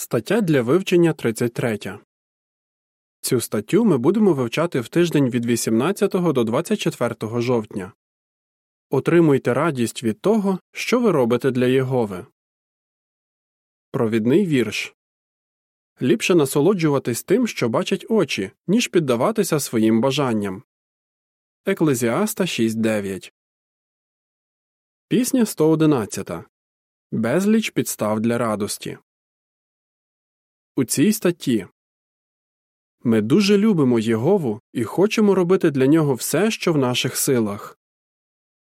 Стаття для вивчення 33. Цю статтю ми будемо вивчати в тиждень від 18 до 24 жовтня. Отримуйте радість від того, що ви робите для Єгови. Провідний вірш Ліпше насолоджуватись тим, що бачать очі, ніж піддаватися своїм бажанням. Еклезіаста 6.9 Пісня 111. Безліч підстав для радості. У цій статті ми дуже любимо Єгову і хочемо робити для нього все, що в наших силах.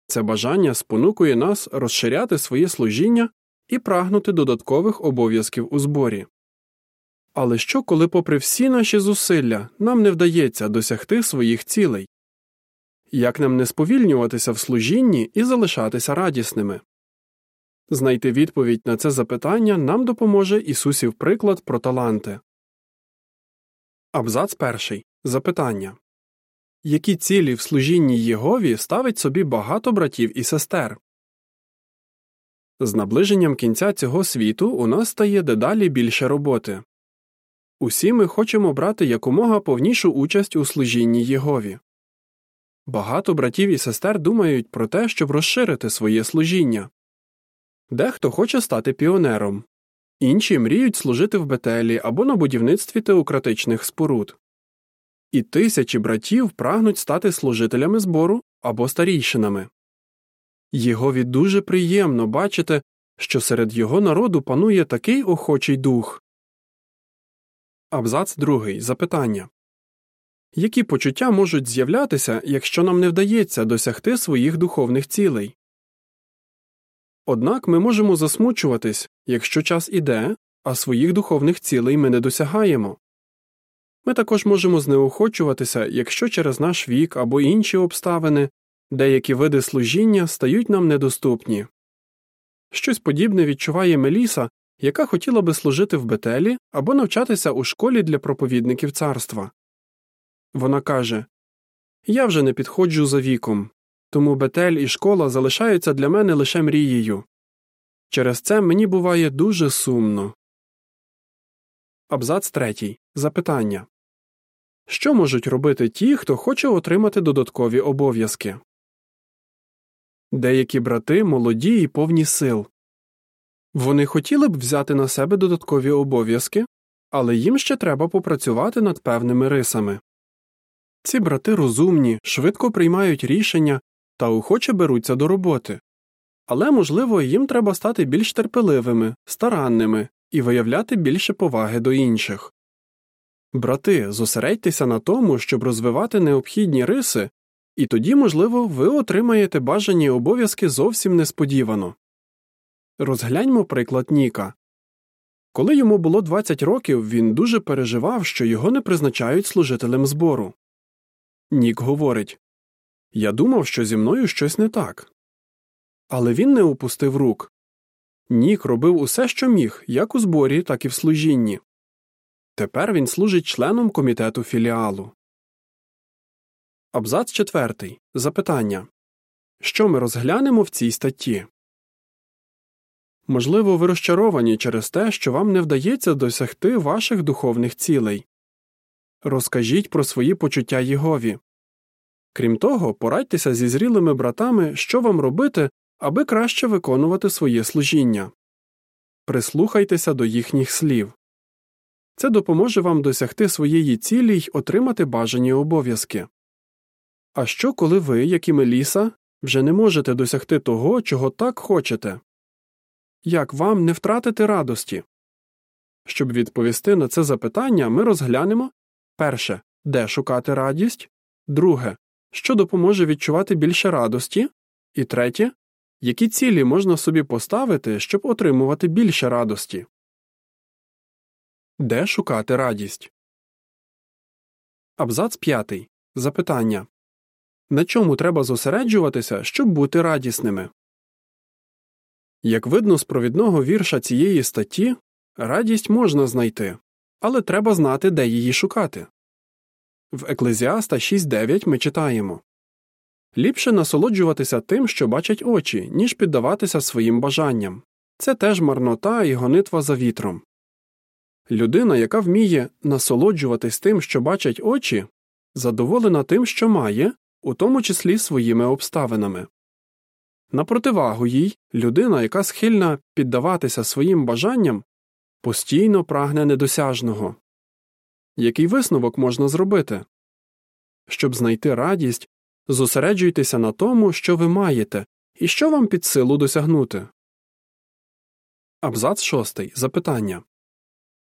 Це бажання спонукує нас розширяти своє служіння і прагнути додаткових обов'язків у зборі. Але що, коли, попри всі наші зусилля, нам не вдається досягти своїх цілей? Як нам не сповільнюватися в служінні і залишатися радісними? Знайти відповідь на це запитання нам допоможе Ісусів приклад про таланти. Абзац перший. Запитання Які цілі в служінні Єгові ставить собі багато братів і сестер? З наближенням кінця цього світу у нас стає дедалі більше роботи. Усі ми хочемо брати якомога повнішу участь у служінні Єгові. Багато братів і сестер думають про те, щоб розширити своє служіння. Дехто хоче стати піонером, інші мріють служити в Бетелі або на будівництві теократичних споруд. І тисячі братів прагнуть стати служителями збору або старійшинами. Єгові дуже приємно бачити, що серед його народу панує такий охочий дух. Абзац другий. Запитання Які почуття можуть з'являтися, якщо нам не вдається досягти своїх духовних цілей? Однак ми можемо засмучуватись, якщо час іде, а своїх духовних цілей ми не досягаємо. Ми також можемо знеохочуватися, якщо через наш вік або інші обставини деякі види служіння стають нам недоступні. Щось подібне відчуває Меліса, яка хотіла би служити в Бетелі або навчатися у школі для проповідників царства. Вона каже Я вже не підходжу за віком, тому Бетель і школа залишаються для мене лише мрією. Через це мені буває дуже сумно. Абзац третій. Запитання Що можуть робити ті, хто хоче отримати додаткові обов'язки? Деякі брати молоді і повні сил. Вони хотіли б взяти на себе додаткові обов'язки, але їм ще треба попрацювати над певними рисами. Ці брати розумні, швидко приймають рішення та охоче беруться до роботи. Але, можливо, їм треба стати більш терпеливими, старанними і виявляти більше поваги до інших. Брати, зосередьтеся на тому, щоб розвивати необхідні риси, і тоді, можливо, ви отримаєте бажані обов'язки зовсім несподівано. Розгляньмо приклад Ніка. Коли йому було 20 років, він дуже переживав, що його не призначають служителем збору. Нік говорить Я думав, що зі мною щось не так. Але він не опустив рук. Нік робив усе, що міг, як у зборі, так і в служінні. Тепер він служить членом комітету філіалу. Абзац четвертий. Запитання Що ми розглянемо в цій статті? Можливо, ви розчаровані через те, що вам не вдається досягти ваших духовних цілей. Розкажіть про свої почуття Єгові. Крім того, порадьтеся зі зрілими братами, що вам робити, аби краще виконувати своє служіння. Прислухайтеся до їхніх слів. Це допоможе вам досягти своєї цілі й отримати бажані обов'язки. А що, коли ви, як і Меліса, вже не можете досягти того, чого так хочете? Як вам не втратити радості? Щоб відповісти на це запитання, ми розглянемо перше, де шукати радість, друге, що допоможе відчувати більше радості, і третє, які цілі можна собі поставити, щоб отримувати більше радості. Де шукати радість? Абзац 5. Запитання На чому треба зосереджуватися, щоб бути радісними? Як видно з провідного вірша цієї статті, радість можна знайти, але треба знати, де її шукати. В Еклезіаста 6.9 ми читаємо Ліпше насолоджуватися тим, що бачать очі, ніж піддаватися своїм бажанням. Це теж марнота і гонитва за вітром. людина, яка вміє насолоджуватись тим, що бачать очі, задоволена тим, що має, у тому числі своїми обставинами. На противагу їй людина, яка схильна піддаватися своїм бажанням, постійно прагне недосяжного. Який висновок можна зробити? Щоб знайти радість, зосереджуйтеся на тому, що ви маєте, і що вам під силу досягнути. Абзац шостий. Запитання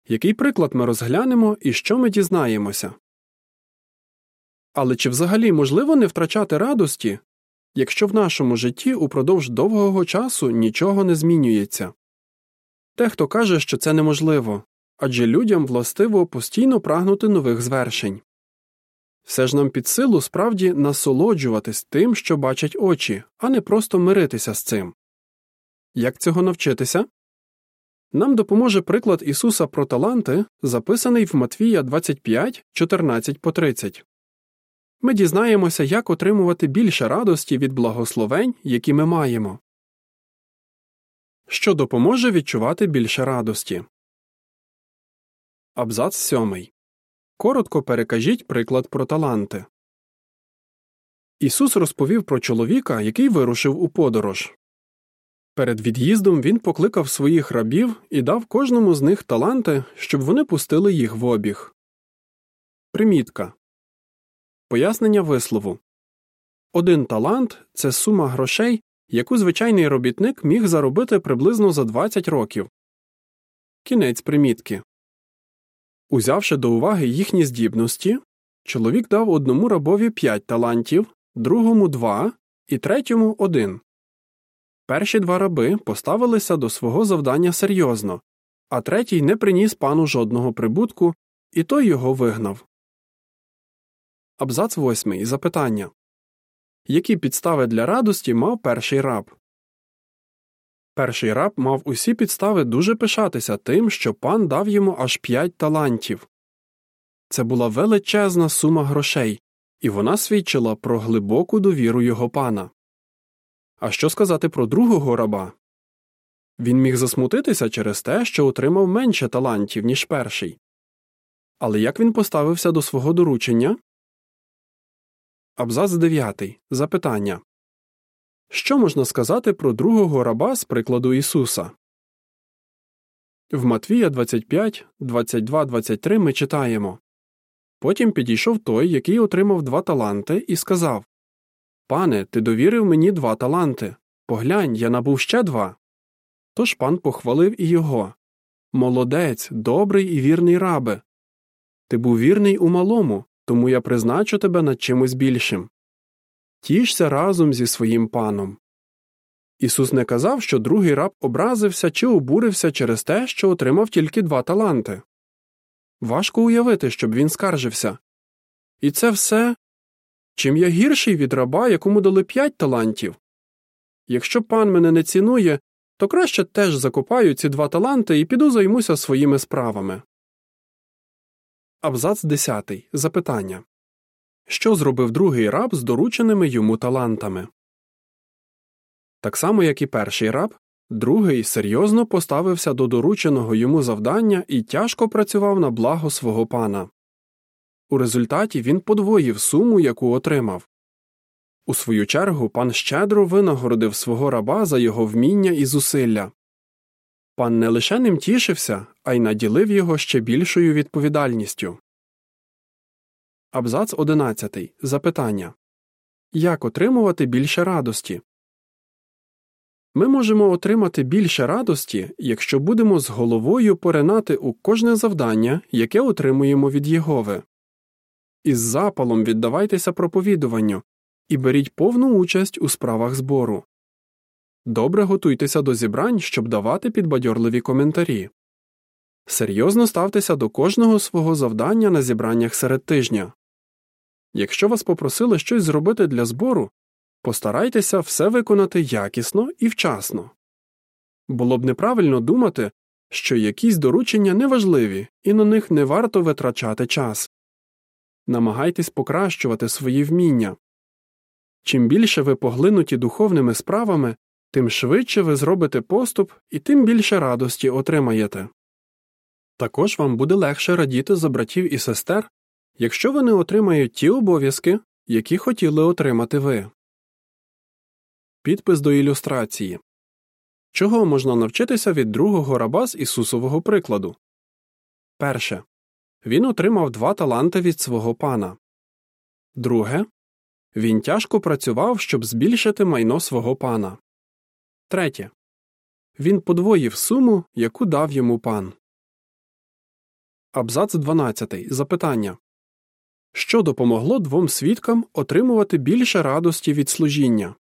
Який приклад ми розглянемо і що ми дізнаємося? Але чи взагалі можливо не втрачати радості, якщо в нашому житті упродовж довгого часу нічого не змінюється? Дехто каже, що це неможливо адже людям властиво постійно прагнути нових звершень. Все ж нам під силу справді насолоджуватись тим, що бачать очі, а не просто миритися з цим. Як цього навчитися? Нам допоможе приклад Ісуса про таланти, записаний в Матвія 25, 14 по 30. Ми дізнаємося, як отримувати більше радості від благословень, які ми маємо. Що допоможе відчувати більше радості. Абзац 7. Коротко перекажіть приклад про таланти. Ісус розповів про чоловіка, який вирушив у подорож. Перед від'їздом він покликав своїх рабів і дав кожному з них таланти, щоб вони пустили їх в обіг. Примітка Пояснення вислову Один талант це сума грошей, яку звичайний робітник міг заробити приблизно за 20 років. Кінець примітки. Узявши до уваги їхні здібності, чоловік дав одному рабові 5 талантів, другому 2 і третьому 1. Перші два раби поставилися до свого завдання серйозно, а третій не приніс пану жодного прибутку, і той його вигнав. Абзац 8. Запитання Які підстави для радості мав перший раб? Перший раб мав усі підстави дуже пишатися тим, що пан дав йому аж п'ять талантів. Це була величезна сума грошей, і вона свідчила про глибоку довіру його пана. А що сказати про другого раба? Він міг засмутитися через те, що отримав менше талантів, ніж перший. Але як він поставився до свого доручення? Абзац 9. Запитання Що можна сказати про другого раба з прикладу Ісуса? В Матвія 25, 22, 23 ми читаємо Потім підійшов той, який отримав два таланти, і сказав Пане, ти довірив мені два таланти. Поглянь, я набув ще два. Тож пан похвалив і його Молодець, добрий і вірний рабе. Ти був вірний у малому, тому я призначу тебе над чимось більшим. Тішся разом зі своїм паном. Ісус не казав, що другий раб образився чи обурився через те, що отримав тільки два таланти. Важко уявити, щоб він скаржився. І це все чим я гірший від раба, якому дали п'ять талантів. Якщо пан мене не цінує, то краще теж закопаю ці два таланти і піду займуся своїми справами. Абзац 10. Запитання Що зробив другий раб з дорученими йому талантами? Так само, як і перший раб, другий серйозно поставився до дорученого йому завдання і тяжко працював на благо свого пана. У результаті він подвоїв суму, яку отримав. У свою чергу пан щедро винагородив свого раба за його вміння і зусилля. Пан не лише ним тішився, а й наділив його ще більшою відповідальністю. Абзац 11. Запитання Як отримувати більше радості? Ми можемо отримати більше радості, якщо будемо з головою поринати у кожне завдання, яке отримуємо від Єгови. Із запалом віддавайтеся проповідуванню і беріть повну участь у справах збору. Добре готуйтеся до зібрань, щоб давати підбадьорливі коментарі. Серйозно ставтеся до кожного свого завдання на зібраннях серед тижня. Якщо вас попросили щось зробити для збору, постарайтеся все виконати якісно і вчасно. Було б неправильно думати, що якісь доручення неважливі і на них не варто витрачати час. Намагайтесь покращувати свої вміння. Чим більше ви поглинуті духовними справами, тим швидше ви зробите поступ і тим більше радості отримаєте. Також вам буде легше радіти за братів і сестер, якщо вони отримають ті обов'язки, які хотіли отримати ви. Підпис до ілюстрації Чого можна навчитися від другого раба з Ісусового прикладу? Перше. Він отримав два таланти від свого пана. Друге. Він тяжко працював, щоб збільшити майно свого пана. Третє. Він подвоїв суму, яку дав йому пан. Абзац 12. Запитання Що допомогло двом свідкам отримувати більше радості від служіння?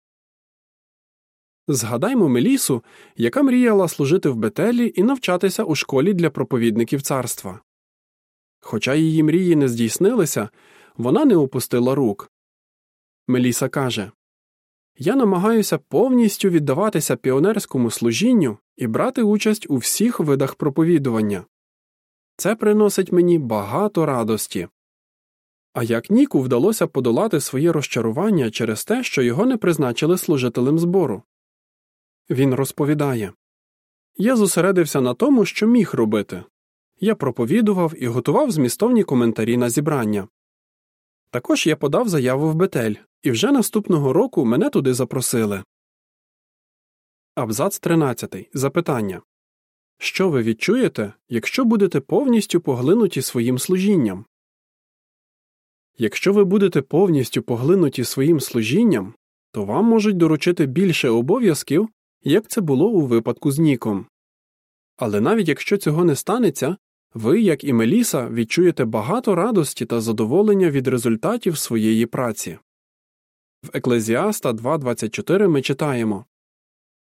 Згадаймо Мелісу, яка мріяла служити в Бетелі і навчатися у школі для проповідників царства. Хоча її мрії не здійснилися, вона не опустила рук. Меліса каже Я намагаюся повністю віддаватися піонерському служінню і брати участь у всіх видах проповідування. Це приносить мені багато радості. А як Ніку вдалося подолати своє розчарування через те, що його не призначили служителем збору. Він розповідає Я зосередився на тому, що міг робити. Я проповідував і готував змістовні коментарі на зібрання. Також я подав заяву в Бетель, і вже наступного року мене туди запросили. Абзац 13. Запитання Що ви відчуєте, якщо будете повністю поглинуті своїм служінням? Якщо ви будете повністю поглинуті своїм служінням, то вам можуть доручити більше обов'язків, як це було у випадку з Ніком. Але навіть якщо цього не станеться, ви, як і Меліса, відчуєте багато радості та задоволення від результатів своєї праці. В Еклезіаста 2.24 ми читаємо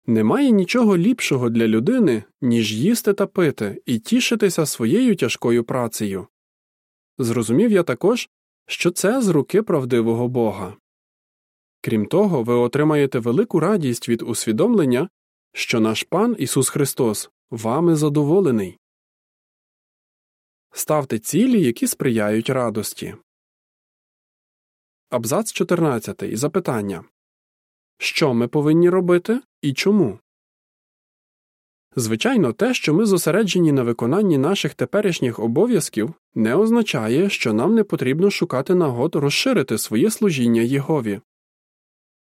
Немає нічого ліпшого для людини, ніж їсти та пити і тішитися своєю тяжкою працею. Зрозумів я також, що це з руки правдивого Бога. Крім того, ви отримаєте велику радість від усвідомлення, що наш пан Ісус Христос вами задоволений. Ставте цілі, які сприяють радості. Абзац 14. Запитання Що ми повинні робити і чому? Звичайно, те, що ми зосереджені на виконанні наших теперішніх обов'язків, не означає, що нам не потрібно шукати нагод розширити своє служіння Єгові.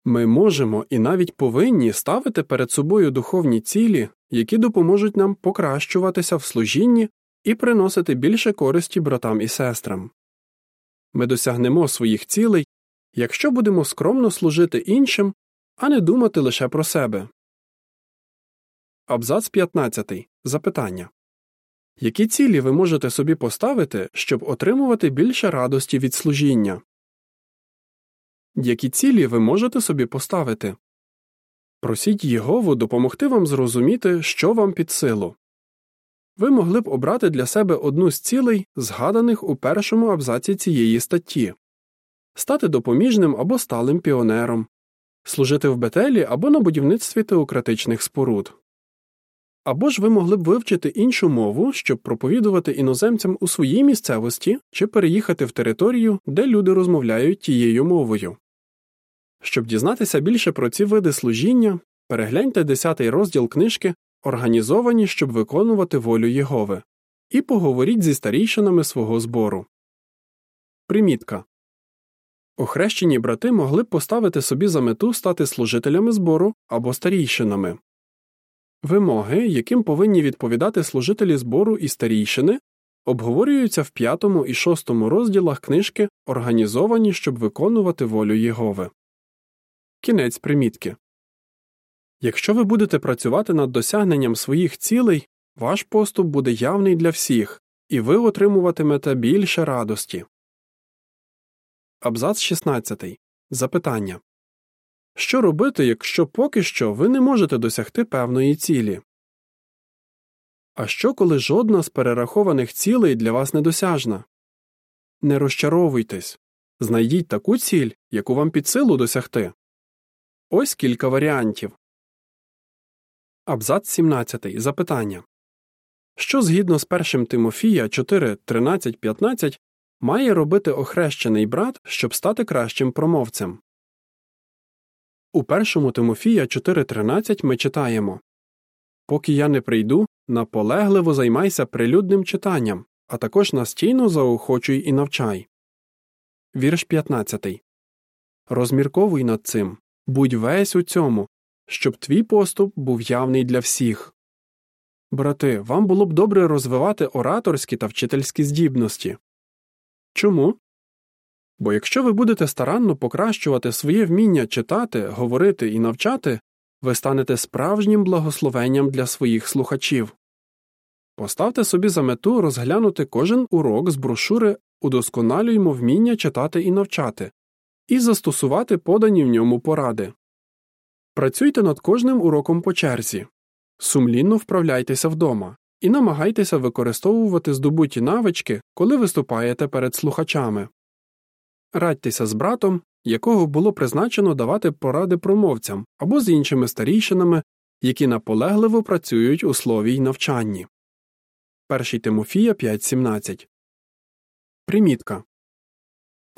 Ми можемо і навіть повинні ставити перед собою духовні цілі, які допоможуть нам покращуватися в служінні і приносити більше користі братам і сестрам. Ми досягнемо своїх цілей, якщо будемо скромно служити іншим, а не думати лише про себе. Абзац 15. Запитання Які цілі ви можете собі поставити, щоб отримувати більше радості від служіння? Які цілі ви можете собі поставити? Просіть Єгову допомогти вам зрозуміти, що вам під силу. Ви могли б обрати для себе одну з цілей, згаданих у першому абзаці цієї статті стати допоміжним або сталим піонером, служити в бетелі або на будівництві теократичних споруд. Або ж ви могли б вивчити іншу мову, щоб проповідувати іноземцям у своїй місцевості чи переїхати в територію, де люди розмовляють тією мовою. Щоб дізнатися більше про ці види служіння, перегляньте 10 розділ книжки Організовані, щоб виконувати волю Єгови, і поговоріть зі старійшинами свого збору. Примітка Охрещені брати могли б поставити собі за мету стати служителями збору або старійшинами. Вимоги, яким повинні відповідати служителі збору і старійшини, обговорюються в п'ятому і шостому розділах книжки Організовані, щоб виконувати волю Єгови. Кінець примітки. Якщо ви будете працювати над досягненням своїх цілей, ваш поступ буде явний для всіх, і ви отримуватимете більше радості. Абзац 16. Запитання Що робити, якщо поки що ви не можете досягти певної цілі? А що, коли жодна з перерахованих цілей для вас недосяжна? Не розчаровуйтесь. Знайдіть таку ціль, яку вам під силу досягти. Ось кілька варіантів. Абзац 17. Запитання Що згідно з 1 Тимофія 4, 13, 15 має робити охрещений брат, щоб стати кращим промовцем? У 1 Тимофія 4.13 ми читаємо Поки я не прийду, наполегливо займайся прилюдним читанням, а також настійно заохочуй і навчай. Вірш 15. Розмірковуй над цим. Будь весь у цьому, щоб твій поступ був явний для всіх. Брати, вам було б добре розвивати ораторські та вчительські здібності. Чому? Бо якщо ви будете старанно покращувати своє вміння читати, говорити і навчати, ви станете справжнім благословенням для своїх слухачів. Поставте собі за мету розглянути кожен урок з брошури удосконалюємо вміння читати і навчати, і застосувати подані в ньому поради. Працюйте над кожним уроком по черзі, сумлінно вправляйтеся вдома і намагайтеся використовувати здобуті навички, коли виступаєте перед слухачами. Радьтеся з братом, якого було призначено давати поради промовцям або з іншими старійшинами, які наполегливо працюють у слові й навчанні. 1 Тимофія 5.17 Примітка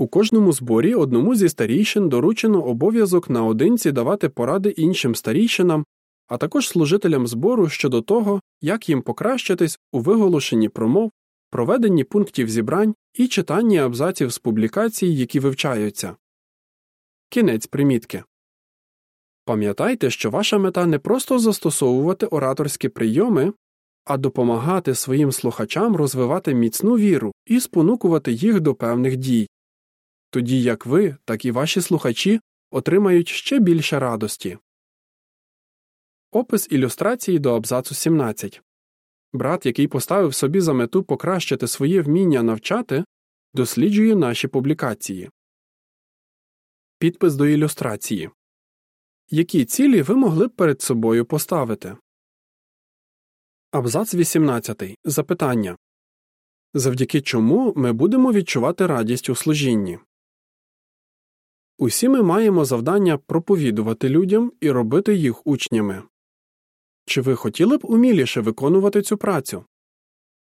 у кожному зборі одному зі старійшин доручено обов'язок наодинці давати поради іншим старійшинам, а також служителям збору щодо того, як їм покращитись у виголошенні промов, проведенні пунктів зібрань і читанні абзаців з публікацій, які вивчаються. Кінець примітки. Пам'ятайте, що ваша мета не просто застосовувати ораторські прийоми, а допомагати своїм слухачам розвивати міцну віру і спонукувати їх до певних дій. Тоді як ви, так і ваші слухачі отримають ще більше радості. Опис ілюстрації до абзацу 17 Брат, який поставив собі за мету покращити своє вміння навчати, досліджує наші публікації. Підпис до ілюстрації Які цілі ви могли б перед собою поставити? Абзац 18. Запитання Завдяки чому ми будемо відчувати радість у служінні. Усі ми маємо завдання проповідувати людям і робити їх учнями. Чи ви хотіли б уміліше виконувати цю працю?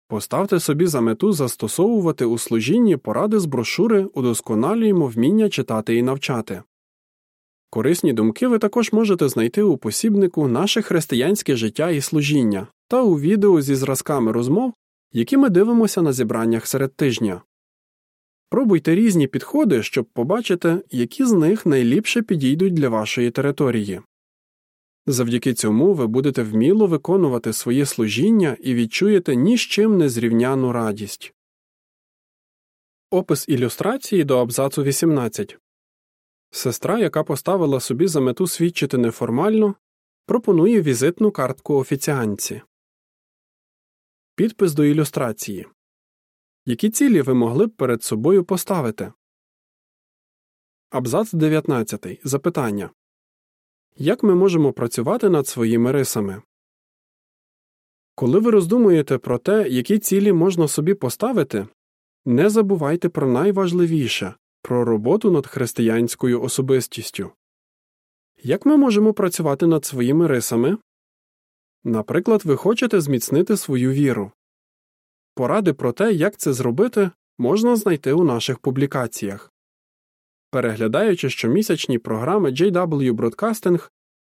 Поставте собі за мету застосовувати у служінні поради з брошури удосконалюємо вміння читати і навчати. Корисні думки ви також можете знайти у посібнику наше християнське життя і служіння та у відео зі зразками розмов, які ми дивимося на зібраннях серед тижня. Пробуйте різні підходи, щоб побачити, які з них найліпше підійдуть для вашої території. Завдяки цьому ви будете вміло виконувати своє служіння і відчуєте ні з чим незрівняну радість. Опис ілюстрації до абзацу 18 Сестра, яка поставила собі за мету свідчити неформально, пропонує візитну картку офіціанці. Підпис до ілюстрації Які цілі ви могли б перед собою поставити? Абзац 19. Запитання Як ми можемо працювати над своїми рисами? Коли ви роздумуєте про те, які цілі можна собі поставити, не забувайте про найважливіше про роботу над християнською особистістю. Як ми можемо працювати над своїми рисами? Наприклад, ви хочете зміцнити свою віру. Поради про те, як це зробити, можна знайти у наших публікаціях. Переглядаючи щомісячні програми JW Broadcasting,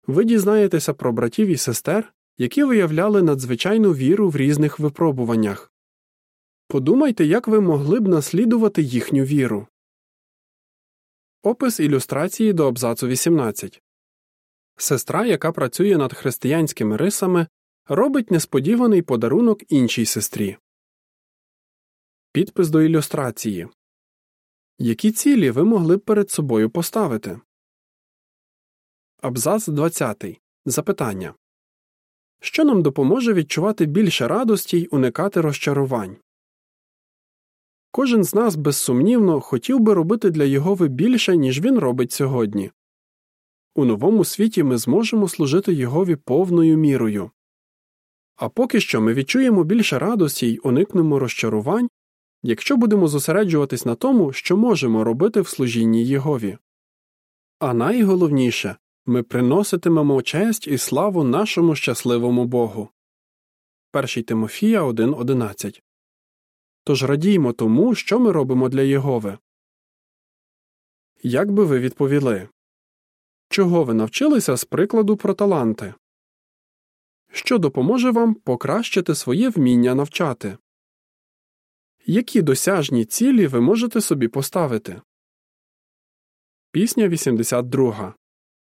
ви дізнаєтеся про братів і сестер, які виявляли надзвичайну віру в різних випробуваннях. Подумайте, як ви могли б наслідувати їхню віру. Опис ілюстрації до абзацу 18 Сестра, яка працює над християнськими рисами, робить несподіваний подарунок іншій сестрі. Підпис до ілюстрації Які цілі ви могли б перед собою поставити? Абзац 20. Запитання Що нам допоможе відчувати більше радості й уникати розчарувань? Кожен з нас безсумнівно хотів би робити для Єгови більше, ніж він робить сьогодні. У новому світі ми зможемо служити Єгові повною мірою. А поки що ми відчуємо більше радості й уникнемо розчарувань, якщо будемо зосереджуватись на тому, що можемо робити в служінні Єгові. А найголовніше ми приноситимемо честь і славу нашому щасливому Богу. 1 Тимофія 1.11 Тож радіймо тому, що ми робимо для Єгови. Як би ви відповіли? Чого ви навчилися з прикладу про таланти? що допоможе вам покращити своє вміння навчати. Які досяжні цілі ви можете собі поставити? Пісня 82.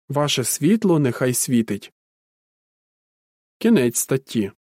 Ваше світло нехай світить. Кінець статті.